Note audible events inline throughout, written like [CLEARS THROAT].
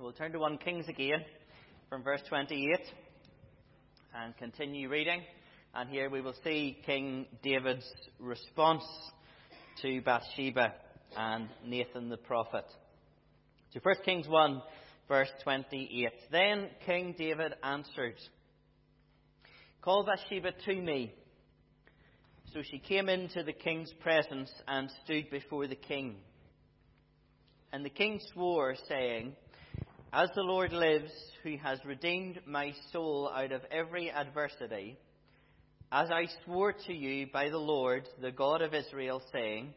We'll turn to 1 Kings again from verse 28 and continue reading. And here we will see King David's response to Bathsheba and Nathan the prophet. So 1 Kings 1, verse 28. Then King David answered, Call Bathsheba to me. So she came into the king's presence and stood before the king. And the king swore, saying, as the Lord lives, who has redeemed my soul out of every adversity, as I swore to you by the Lord, the God of Israel, saying,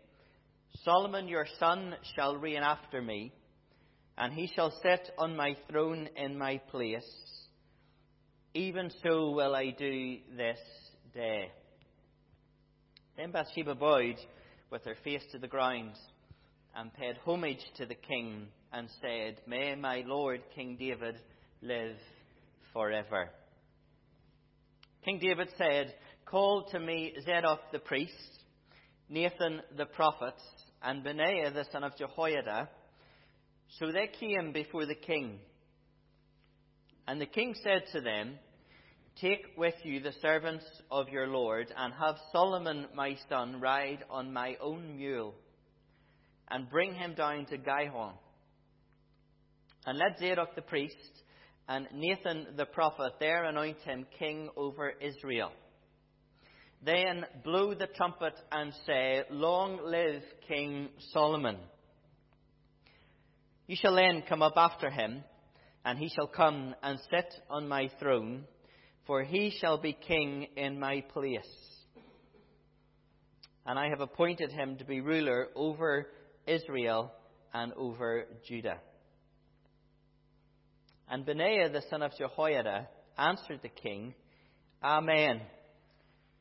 Solomon your son shall reign after me, and he shall sit on my throne in my place. Even so will I do this day. Then Bathsheba bowed with her face to the ground and paid homage to the king and said, May my Lord King David live forever. King David said, Call to me Zadok the priest, Nathan the prophet, and Benaiah the son of Jehoiada. So they came before the king. And the king said to them, Take with you the servants of your Lord, and have Solomon my son ride on my own mule, and bring him down to Gihon and let Zadok the priest and Nathan the prophet there anoint him king over Israel. Then blow the trumpet and say, Long live King Solomon. You shall then come up after him, and he shall come and sit on my throne, for he shall be king in my place. And I have appointed him to be ruler over Israel and over Judah. And Benaiah the son of Jehoiada answered the king, Amen.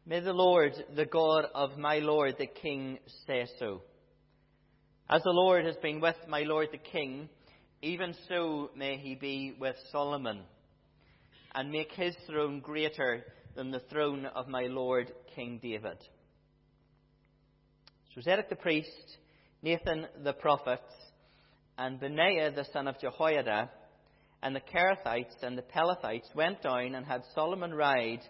May the Lord, the God of my Lord the king, say so. As the Lord has been with my Lord the king, even so may he be with Solomon, and make his throne greater than the throne of my Lord King David. So Zadok the priest, Nathan the prophet, and Benaiah the son of Jehoiada and the Kerethites and the Pelethites went down and had Solomon ride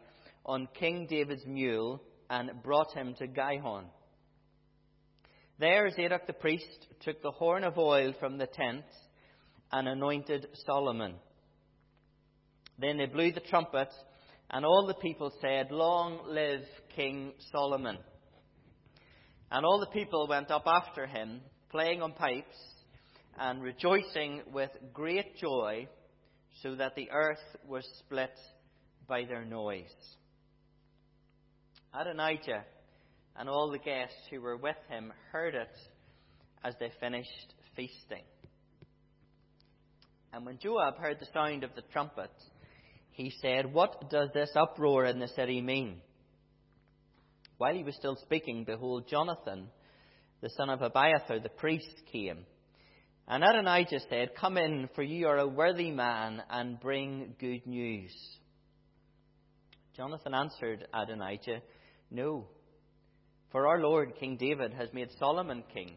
on King David's mule and brought him to Gihon. There Zadok the priest took the horn of oil from the tent and anointed Solomon. Then they blew the trumpet, and all the people said, Long live King Solomon. And all the people went up after him, playing on pipes and rejoicing with great joy so that the earth was split by their noise. Adonijah and all the guests who were with him heard it as they finished feasting. And when Joab heard the sound of the trumpet, he said, What does this uproar in the city mean? While he was still speaking, behold, Jonathan, the son of Abiathar, the priest, came and Adonijah said, Come in, for you are a worthy man, and bring good news. Jonathan answered Adonijah, No, for our Lord King David has made Solomon king,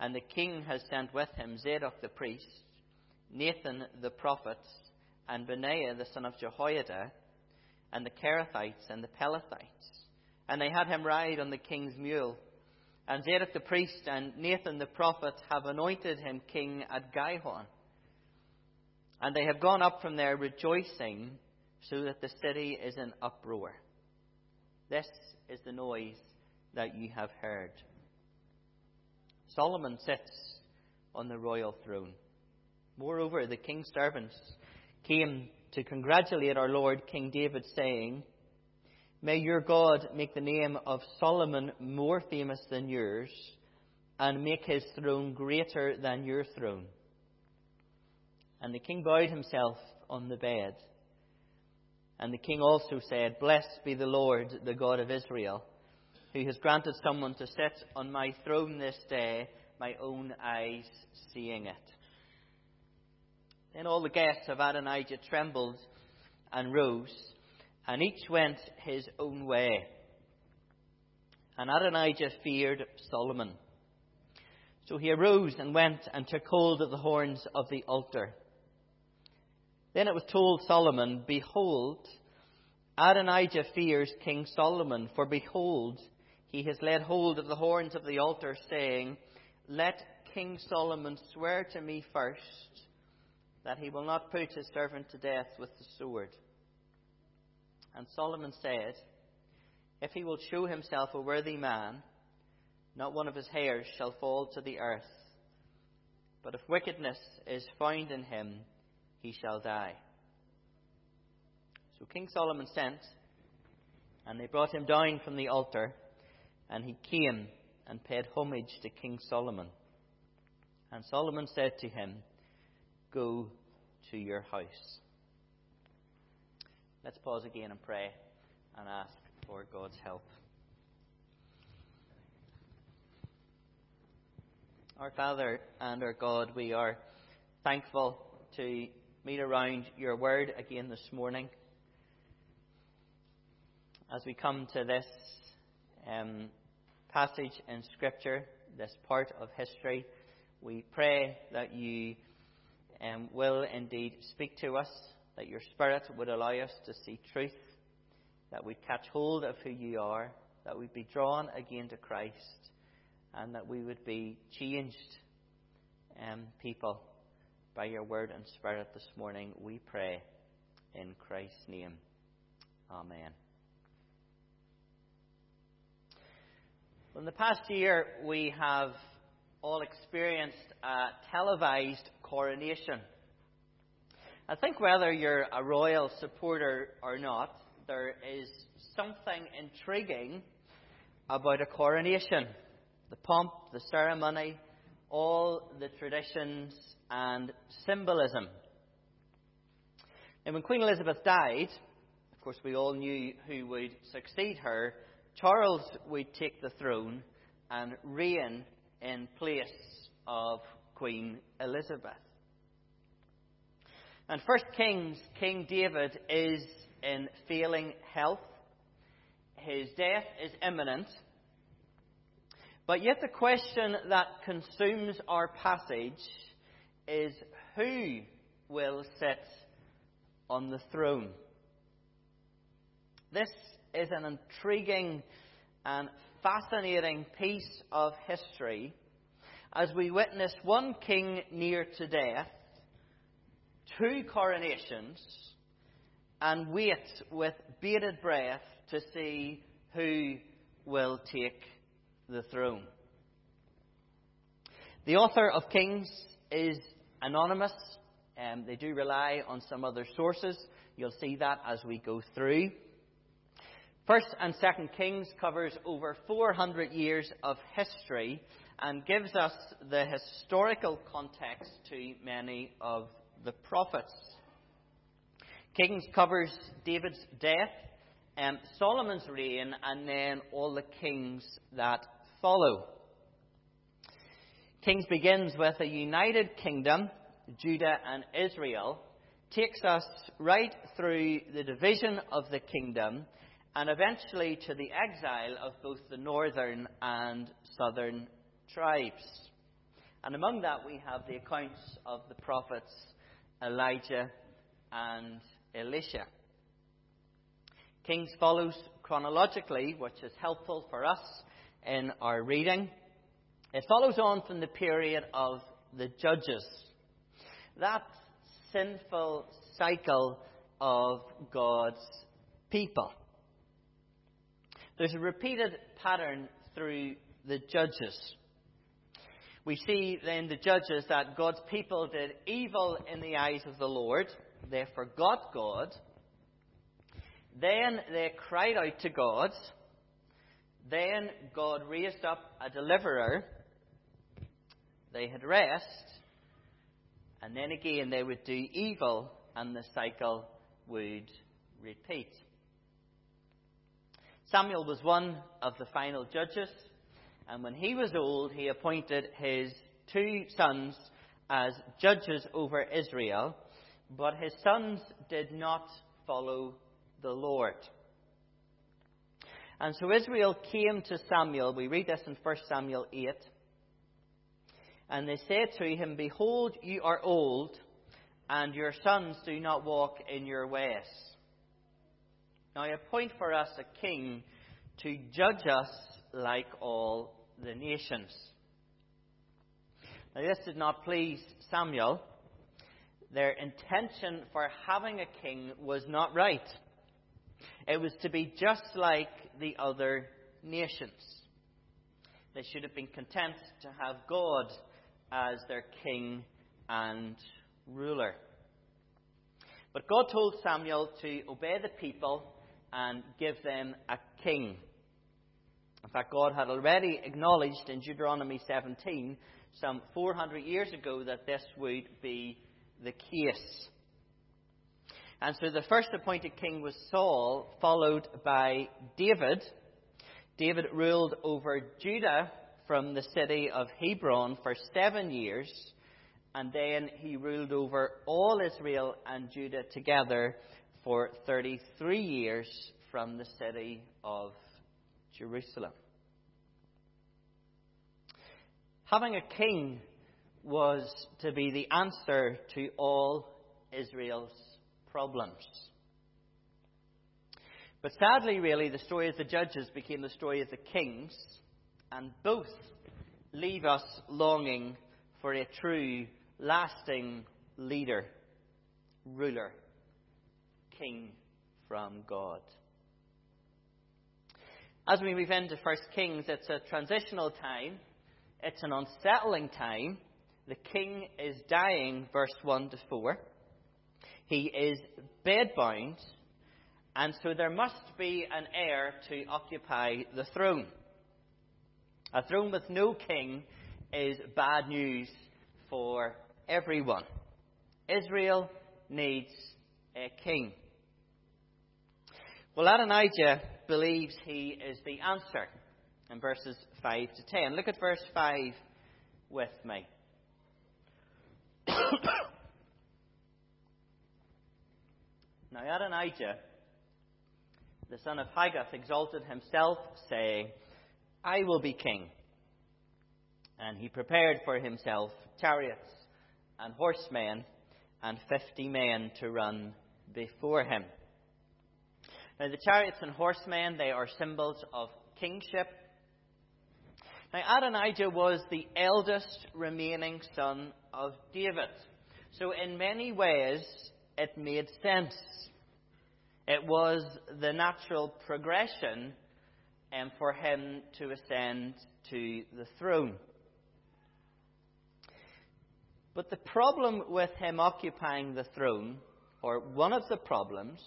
and the king has sent with him Zadok the priest, Nathan the prophet, and Benaiah the son of Jehoiada, and the Kerethites and the Pelethites. And they had him ride on the king's mule and Zadok the priest and Nathan the prophet have anointed him king at Gihon. And they have gone up from there rejoicing, so that the city is in uproar. This is the noise that you have heard. Solomon sits on the royal throne. Moreover, the king's servants came to congratulate our Lord King David, saying, May your God make the name of Solomon more famous than yours, and make his throne greater than your throne. And the king bowed himself on the bed. And the king also said, Blessed be the Lord, the God of Israel, who has granted someone to sit on my throne this day, my own eyes seeing it. Then all the guests of Adonijah trembled and rose and each went his own way. And Adonijah feared Solomon. So he arose and went and took hold of the horns of the altar. Then it was told Solomon, Behold, Adonijah fears King Solomon, for behold, he has laid hold of the horns of the altar, saying, Let King Solomon swear to me first that he will not put his servant to death with the sword. And Solomon said, If he will show himself a worthy man, not one of his hairs shall fall to the earth. But if wickedness is found in him, he shall die. So King Solomon sent, and they brought him down from the altar, and he came and paid homage to King Solomon. And Solomon said to him, Go to your house. Let's pause again and pray and ask for God's help. Our Father and our God, we are thankful to meet around your word again this morning. As we come to this um, passage in Scripture, this part of history, we pray that you um, will indeed speak to us, that your Spirit would allow us to see truth, that we'd catch hold of who you are, that we'd be drawn again to Christ and that we would be changed um, people by your word and spirit this morning, we pray in Christ's name. Amen. In the past year, we have all experienced a televised coronation. I think whether you're a royal supporter or not, there is something intriguing about a coronation the pomp, the ceremony, all the traditions and symbolism. And when Queen Elizabeth died, of course, we all knew who would succeed her. Charles would take the throne and reign in place of Queen Elizabeth. And First Kings, King David is in failing health. His death is imminent. But yet, the question that consumes our passage is who will sit on the throne? This is an intriguing and fascinating piece of history as we witness one king near to death, two coronations, and wait with bated breath to see who will take the throne. The author of Kings is anonymous. Um, they do rely on some other sources. You'll see that as we go through. First and Second Kings covers over 400 years of history and gives us the historical context to many of the prophets. Kings covers David's death, um, Solomon's reign, and then all the kings that follow. Kings begins with a united kingdom, Judah and Israel, takes us right through the division of the kingdom and eventually to the exile of both the northern and southern tribes. And among that, we have the accounts of the prophets Elijah and Elisha. Kings follows chronologically, which is helpful for us in our reading. It follows on from the period of the judges. That sinful cycle of God's people. There's a repeated pattern through the judges. We see in the judges that God's people did evil in the eyes of the Lord. They forgot God. Then they cried out to God. Then God raised up a deliverer. They had rest. And then again they would do evil, and the cycle would repeat. Samuel was one of the final judges, and when he was old, he appointed his two sons as judges over Israel, but his sons did not follow the Lord. And so Israel came to Samuel. We read this in 1 Samuel 8. And they said to him, Behold, you are old, and your sons do not walk in your ways. Now I appoint for us a king to judge us like all the nations. Now this did not please Samuel. Their intention for having a king was not right. It was to be just like the other nations. They should have been content to have God as their king and ruler. But God told Samuel to obey the people and give them a king. In fact, God had already acknowledged in Deuteronomy 17, some 400 years ago, that this would be the case. And so the first appointed king was Saul, followed by David. David ruled over Judah from the city of Hebron for seven years, and then he ruled over all Israel and Judah together for 33 years from the city of Jerusalem. Having a king was to be the answer to all Israel's problems. But sadly, really, the story of the judges became the story of the kings, and both leave us longing for a true, lasting leader, ruler, king from God. As we move into First Kings, it's a transitional time. It's an unsettling time. The king is dying, verse 1 to 4. He is bedbound, and so there must be an heir to occupy the throne. A throne with no king is bad news for everyone. Israel needs a king. Well, Adonijah believes he is the answer in verses 5 to 10. Look at verse 5 with me. [COUGHS] now, Adonijah, the son of Haggith, exalted himself, saying, I will be king. And he prepared for himself chariots and horsemen and fifty men to run before him. Now, the chariots and horsemen, they are symbols of kingship. Now, Adonijah was the eldest remaining son of David. So, in many ways, it made sense. It was the natural progression um, for him to ascend to the throne. But the problem with him occupying the throne, or one of the problems,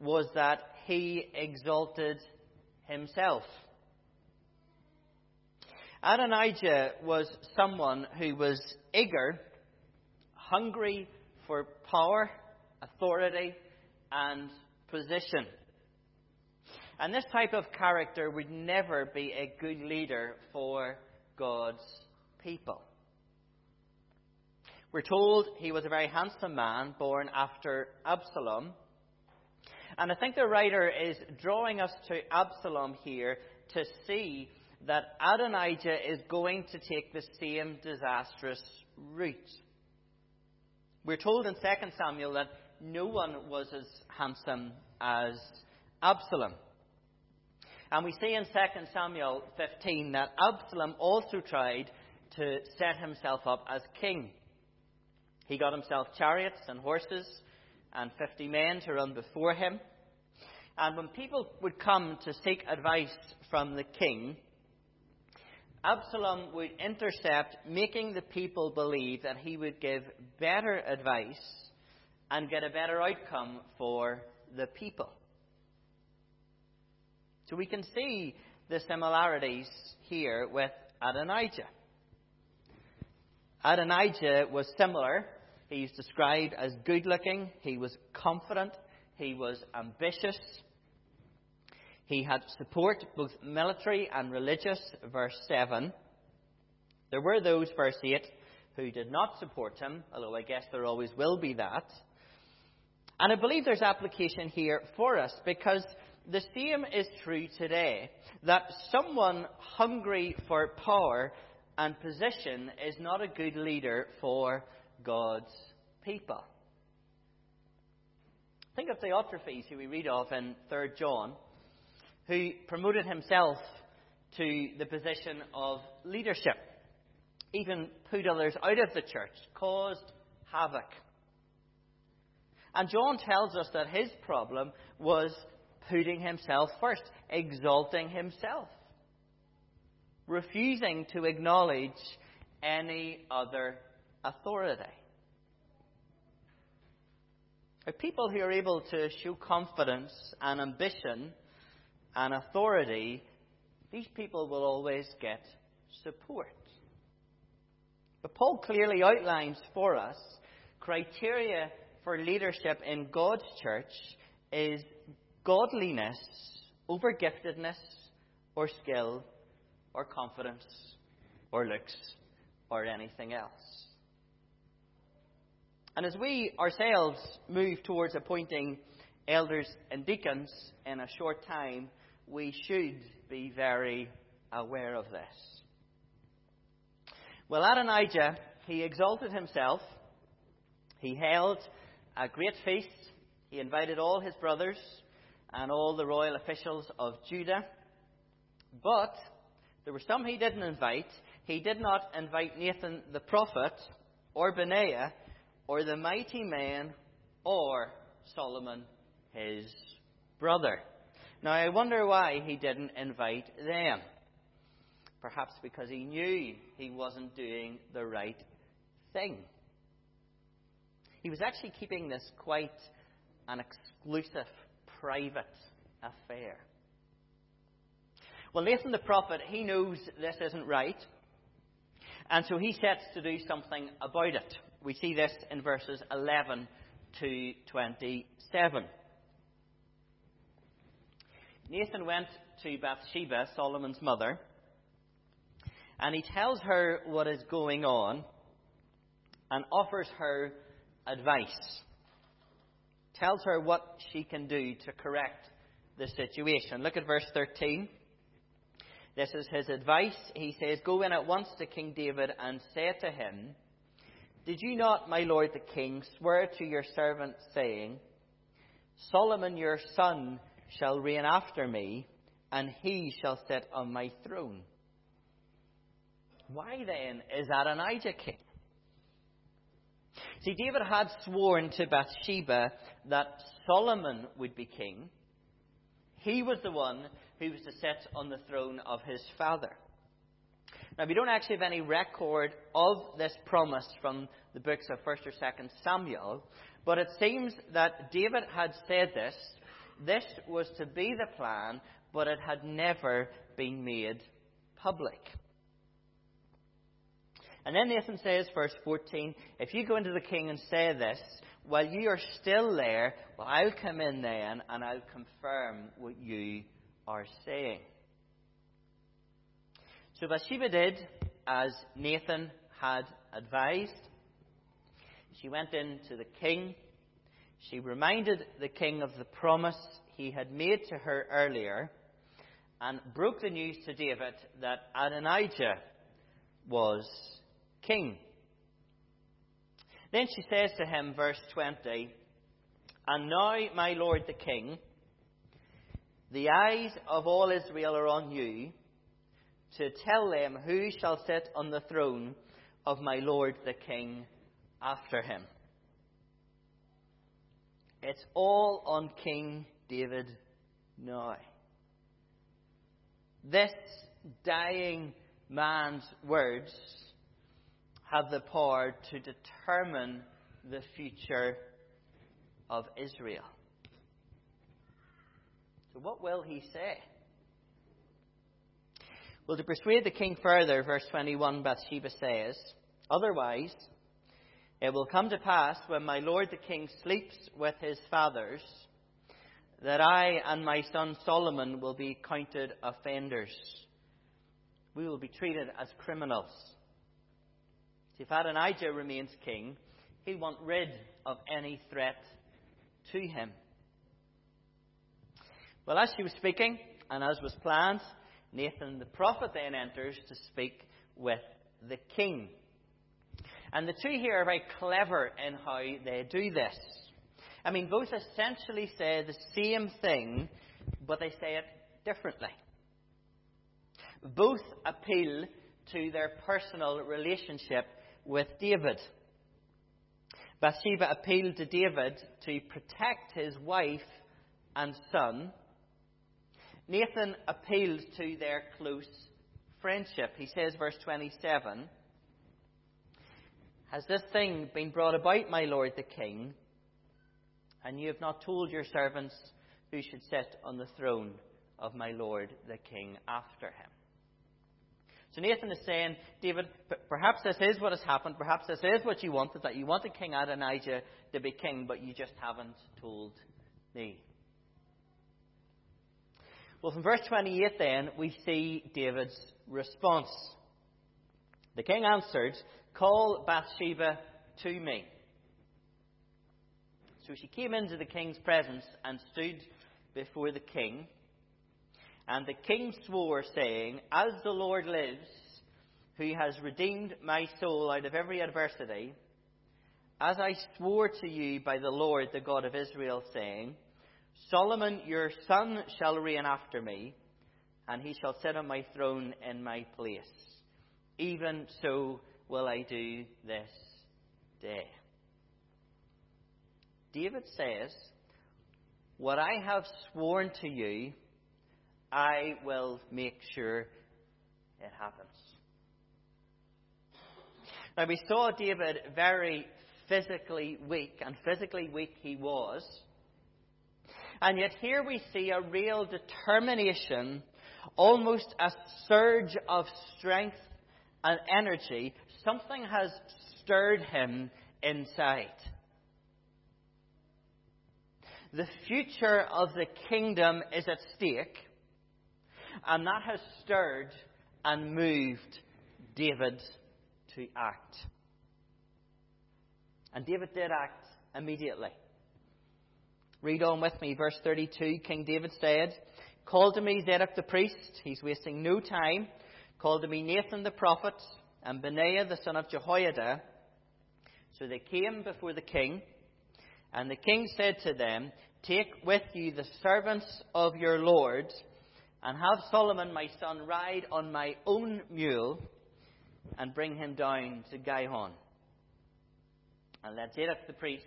was that he exalted himself. Adonijah was someone who was eager, hungry for power, authority, and position. And this type of character would never be a good leader for God's people. We're told he was a very handsome man born after Absalom. And I think the writer is drawing us to Absalom here to see that Adonijah is going to take the same disastrous route. We're told in 2 Samuel that no one was as handsome as Absalom. And we see in 2 Samuel 15 that Absalom also tried to set himself up as king. He got himself chariots and horses and 50 men to run before him. And when people would come to seek advice from the king, Absalom would intercept, making the people believe that he would give better advice and get a better outcome for the people. So we can see the similarities here with Adonijah. Adonijah was similar He's described as good looking, he was confident, he was ambitious. He had support, both military and religious, verse 7. There were those, verse 8, who did not support him, although I guess there always will be that. And I believe there's application here for us because the same is true today that someone hungry for power and position is not a good leader for God's people. Think of Diotrephes, who we read of in 3 John, who promoted himself to the position of leadership, even put others out of the church, caused havoc. And John tells us that his problem was putting himself first, exalting himself, refusing to acknowledge any other authority. People who are able to show confidence and ambition and authority, these people will always get support. But Paul clearly outlines for us criteria for leadership in God's church is godliness over giftedness or skill or confidence or looks or anything else. And as we ourselves move towards appointing elders and deacons in a short time, we should be very aware of this. Well, Adonijah, he exalted himself. He held a great feast. He invited all his brothers and all the royal officials of Judah. But there were some he didn't invite. He did not invite Nathan the prophet, or Benaiah, or the mighty man, or Solomon his brother. Now I wonder why he didn't invite them. Perhaps because he knew he wasn't doing the right thing. He was actually keeping this quite an exclusive, private affair. Well, Nathan the prophet, he knows this isn't right, and so he sets to do something about it. We see this in verses 11 to 27. Nathan went to Bathsheba, Solomon's mother, and he tells her what is going on and offers her advice. Tells her what she can do to correct the situation. Look at verse 13. This is his advice. He says, Go in at once to King David and say to him, did you not, my lord the king, swear to your servant, saying, Solomon your son shall reign after me, and he shall sit on my throne? Why then is Adonijah king? See, David had sworn to Bathsheba that Solomon would be king. He was the one who was to sit on the throne of his father. Now, we don't actually have any record of this promise from the books of 1st or 2nd Samuel, but it seems that David had said this. This was to be the plan, but it had never been made public. And then Nathan says, verse 14, if you go into the king and say this, while you are still there, well, I'll come in then and I'll confirm what you are saying. So Bathsheba did as Nathan had advised. She went in to the king. She reminded the king of the promise he had made to her earlier and broke the news to David that Adonijah was king. Then she says to him, verse 20, And now, my lord the king, the eyes of all Israel are on you to tell them who shall sit on the throne of my Lord the King after him. It's all on King David now. This dying man's words have the power to determine the future of Israel. So, what will he say? Well, to persuade the king further, verse 21, Bathsheba says, Otherwise, it will come to pass when my lord the king sleeps with his fathers that I and my son Solomon will be counted offenders. We will be treated as criminals. If Adonijah remains king, he'll want rid of any threat to him. Well, as she was speaking, and as was planned, Nathan the prophet then enters to speak with the king. And the two here are very clever in how they do this. I mean, both essentially say the same thing, but they say it differently. Both appeal to their personal relationship with David. Bathsheba appealed to David to protect his wife and son. Nathan appealed to their close friendship. He says, verse 27, Has this thing been brought about, my lord the king? And you have not told your servants who should sit on the throne of my lord the king after him. So Nathan is saying, David, perhaps this is what has happened. Perhaps this is what you wanted, that you wanted King Adonijah to be king, but you just haven't told me. Well, from verse 28 then, we see David's response. The king answered, Call Bathsheba to me. So she came into the king's presence and stood before the king. And the king swore, saying, As the Lord lives, who has redeemed my soul out of every adversity, as I swore to you by the Lord, the God of Israel, saying, Solomon your son shall reign after me, and he shall sit on my throne in my place. Even so will I do this day. David says, What I have sworn to you, I will make sure it happens. Now, we saw David very physically weak, and physically weak he was. And yet, here we see a real determination, almost a surge of strength and energy. Something has stirred him inside. The future of the kingdom is at stake, and that has stirred and moved David to act. And David did act immediately. Read on with me, verse 32. King David said, Call to me Zadok the priest. He's wasting no time. Call to me Nathan the prophet and Benaiah the son of Jehoiada. So they came before the king. And the king said to them, Take with you the servants of your Lord, and have Solomon my son ride on my own mule, and bring him down to Gihon. And let Zadok the priest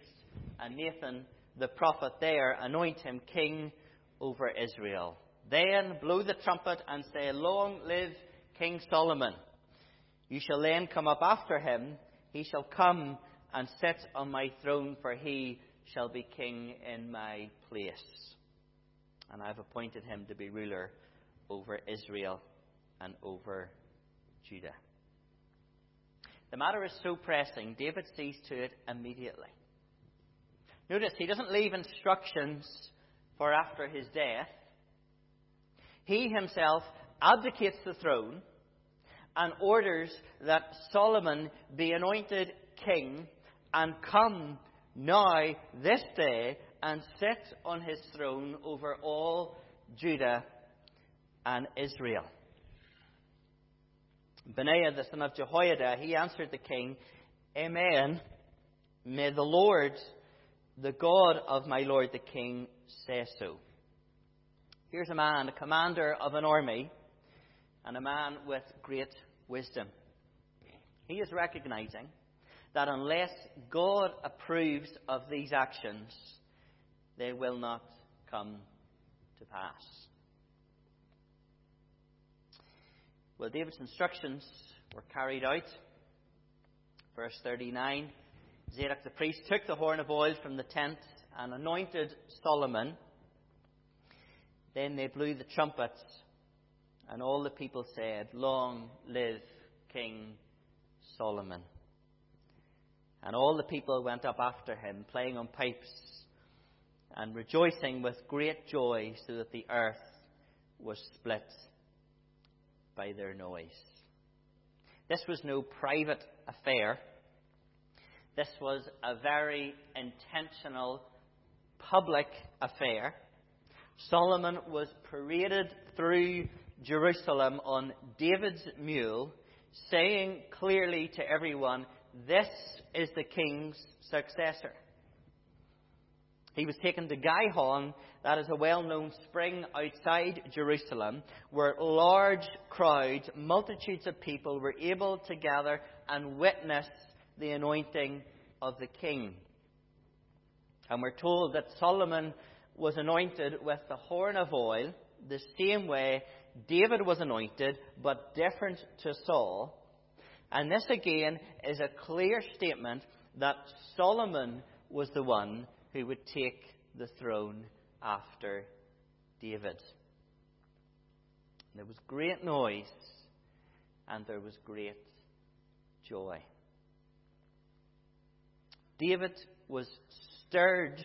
and Nathan the prophet there anoint him king over Israel. Then blow the trumpet and say, Long live King Solomon. You shall then come up after him. He shall come and sit on my throne, for he shall be king in my place. And I have appointed him to be ruler over Israel and over Judah. The matter is so pressing, David sees to it immediately. Notice he doesn't leave instructions for after his death. He himself abdicates the throne and orders that Solomon be anointed king and come now, this day, and sit on his throne over all Judah and Israel. Benaiah, the son of Jehoiada, he answered the king, Amen. May the Lord, the God of my Lord the king, say so. Here's a man, a commander of an army, and a man with great wisdom. He is recognizing that unless God approves of these actions, they will not come to pass. Well, David's instructions were carried out. Verse 39 Zadok the priest took the horn of oil from the tent and anointed Solomon. Then they blew the trumpets, and all the people said, Long live King Solomon. And all the people went up after him, playing on pipes and rejoicing with great joy, so that the earth was split by their noise. This was no private affair. This was a very intentional public affair. Solomon was paraded through Jerusalem on David's mule, saying clearly to everyone, This is the king's successor. He was taken to Gihon, that is a well known spring outside Jerusalem, where large crowds, multitudes of people were able to gather and witness the anointing of the king. And we're told that Solomon was anointed with the horn of oil, the same way David was anointed, but different to Saul. And this again is a clear statement that Solomon was the one who would take the throne after David. There was great noise and there was great joy. David was stirred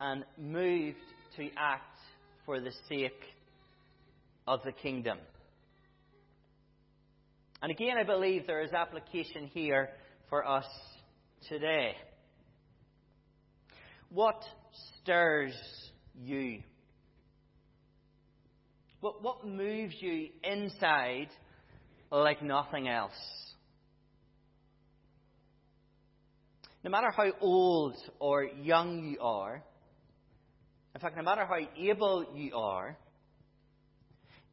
and moved to act for the sake of the kingdom. And again, I believe there is application here for us today. What stirs you? What, what moves you inside like nothing else? No matter how old or young you are, in fact, no matter how able you are,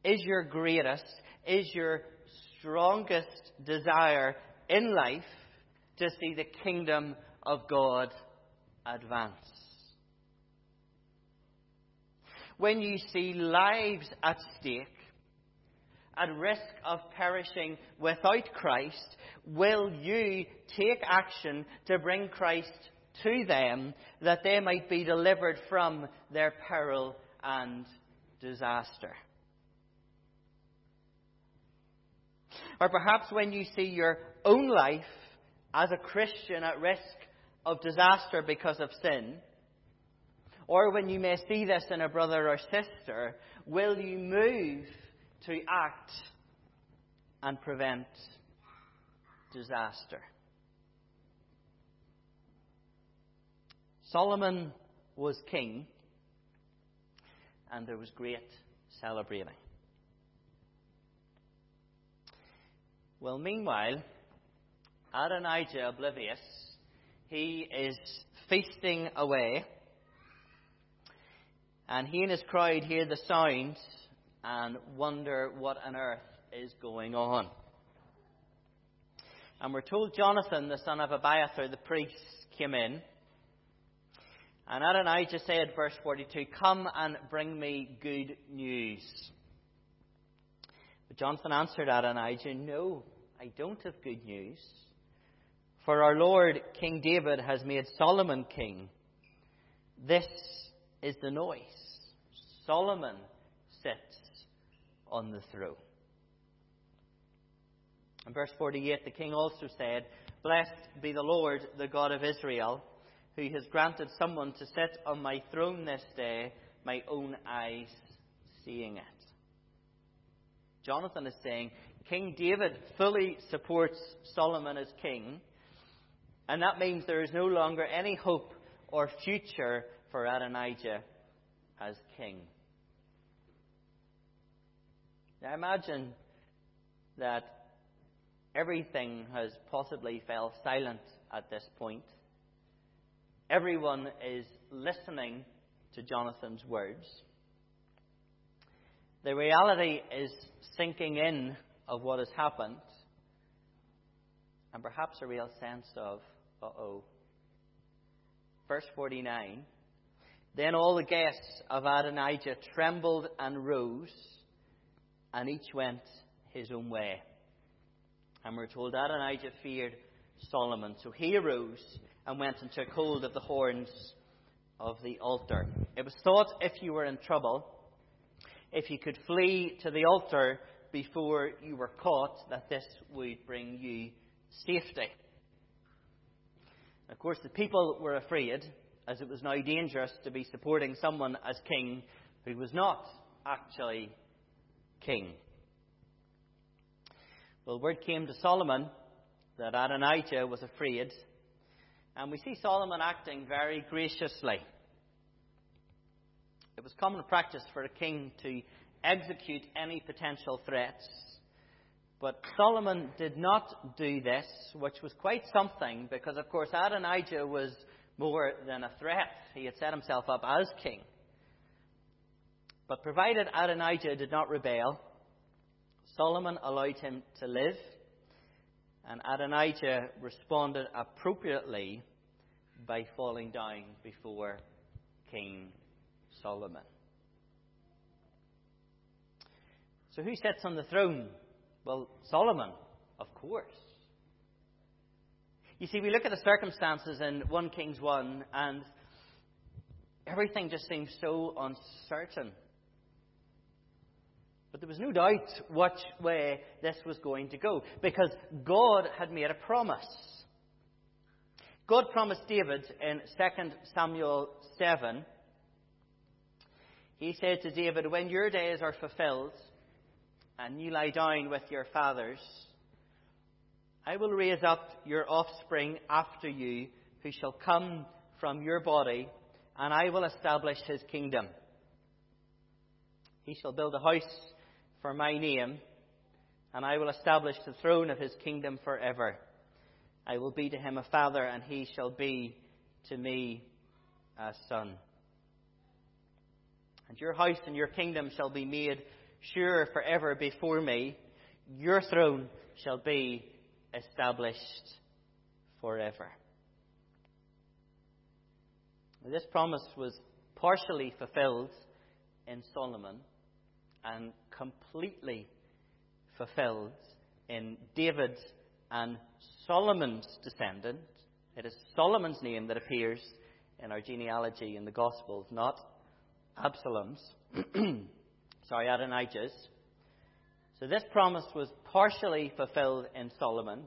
is your greatest, is your strongest desire in life to see the kingdom of God advance. When you see lives at stake, at risk of perishing without Christ, will you take action to bring Christ to them that they might be delivered from their peril and disaster? Or perhaps when you see your own life as a Christian at risk of disaster because of sin, or when you may see this in a brother or sister, will you move to act and prevent disaster? Solomon was king, and there was great celebrating. Well, meanwhile, Adonijah, oblivious, he is feasting away. And he and his crowd hear the sounds and wonder what on earth is going on. And we're told Jonathan, the son of Abiathar, the priest, came in. And Adonijah said, verse 42, Come and bring me good news. Jonathan answered Adonijah, No, I don't have good news. For our Lord King David has made Solomon king. This is the noise. Solomon sits on the throne. In verse 48, the king also said, Blessed be the Lord, the God of Israel, who has granted someone to sit on my throne this day, my own eyes seeing it. Jonathan is saying, King David fully supports Solomon as king, and that means there is no longer any hope or future for Adonijah as king. Now imagine that everything has possibly fell silent at this point. Everyone is listening to Jonathan's words. The reality is sinking in of what has happened, and perhaps a real sense of, uh oh. Verse 49 Then all the guests of Adonijah trembled and rose, and each went his own way. And we're told Adonijah feared Solomon. So he arose and went and took hold of the horns of the altar. It was thought if you were in trouble, if you could flee to the altar before you were caught, that this would bring you safety. Of course, the people were afraid, as it was now dangerous to be supporting someone as king who was not actually king. Well, word came to Solomon that Adonijah was afraid, and we see Solomon acting very graciously. It was common practice for a king to execute any potential threats But Solomon did not do this, which was quite something, because of course Adonijah was more than a threat. He had set himself up as king. But provided Adonijah did not rebel, Solomon allowed him to live, and Adonijah responded appropriately by falling down before King Solomon. So, who sits on the throne? Well, Solomon, of course. You see, we look at the circumstances in 1 Kings 1, and everything just seems so uncertain. But there was no doubt which way this was going to go, because God had made a promise. God promised David in 2 Samuel 7, He said to David, When your days are fulfilled, and you lie down with your fathers, I will raise up your offspring after you, who shall come from your body, and I will establish his kingdom. He shall build a house for my name, and I will establish the throne of his kingdom forever. I will be to him a father, and he shall be to me a son. And your house and your kingdom shall be made sure forever before me. Your throne shall be established forever. This promise was partially fulfilled in Solomon and completely fulfilled in David and Solomon's descendant. It is Solomon's name that appears in our genealogy in the Gospels, not Absalom's. [CLEARS THROAT] sorry, Adonijah's. So this promise was partially fulfilled in Solomon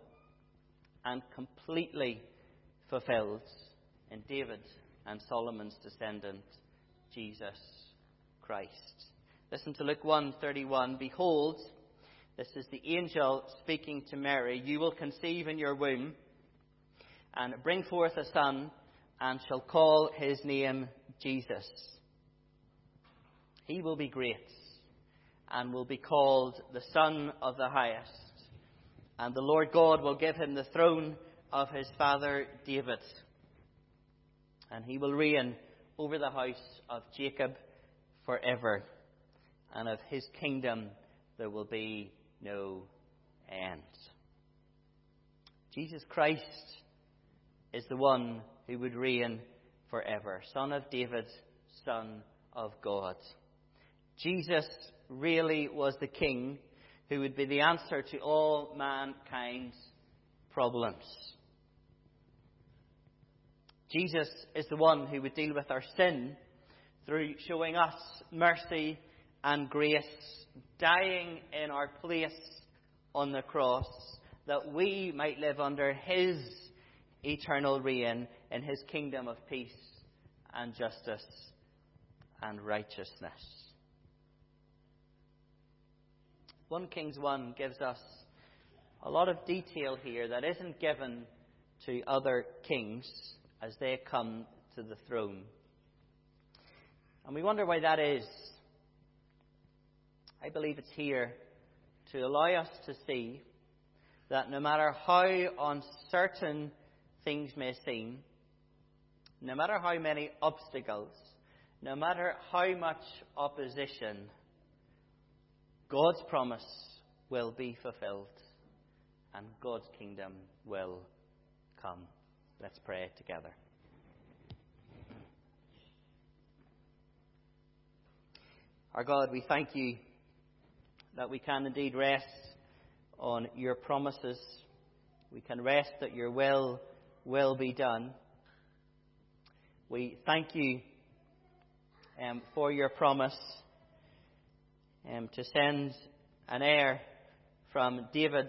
and completely fulfilled in David and Solomon's descendant, Jesus Christ. Listen to Luke 1:31. Behold, this is the angel speaking to Mary. You will conceive in your womb and bring forth a son and shall call his name Jesus. He will be great and will be called the Son of the Highest. And the Lord God will give him the throne of his father David. And he will reign over the house of Jacob forever. And of his kingdom there will be no end. Jesus Christ is the one who would reign forever. Son of David, Son of God. Jesus really was the king who would be the answer to all mankind's problems. Jesus is the one who would deal with our sin through showing us mercy and grace, dying in our place on the cross, that we might live under his eternal reign in his kingdom of peace and justice and righteousness. 1 Kings 1 gives us a lot of detail here that isn't given to other kings as they come to the throne. And we wonder why that is. I believe it's here to allow us to see that no matter how uncertain things may seem, no matter how many obstacles, no matter how much opposition, God's promise will be fulfilled and God's kingdom will come. Let's pray together. Our God, we thank you that we can indeed rest on your promises. We can rest that your will will be done. We thank you um, for your promise um, to send an heir from David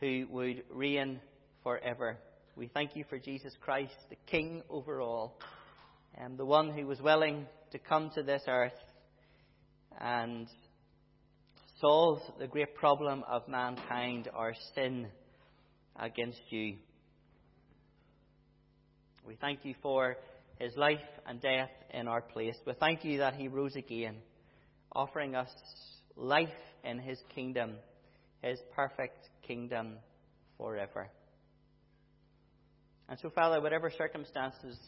who would reign forever. We thank you for Jesus Christ, the King over all, and the one who was willing to come to this earth and solve the great problem of mankind, our sin against you. We thank you for his life and death in our place. We thank you that he rose again offering us life in his kingdom his perfect kingdom forever. And so, Father, whatever circumstances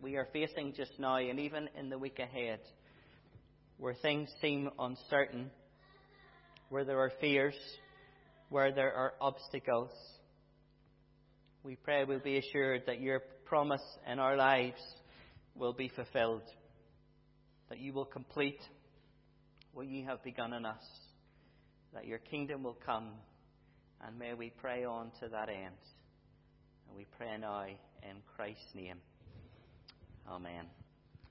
we are facing just now, and even in the week ahead, where things seem uncertain, where there are fears, where there are obstacles, we pray we'll be assured that your promise in our lives will be fulfilled, that you will complete what you have begun in us, that your kingdom will come, and may we pray on to that end. And we pray now in Christ's name. Amen.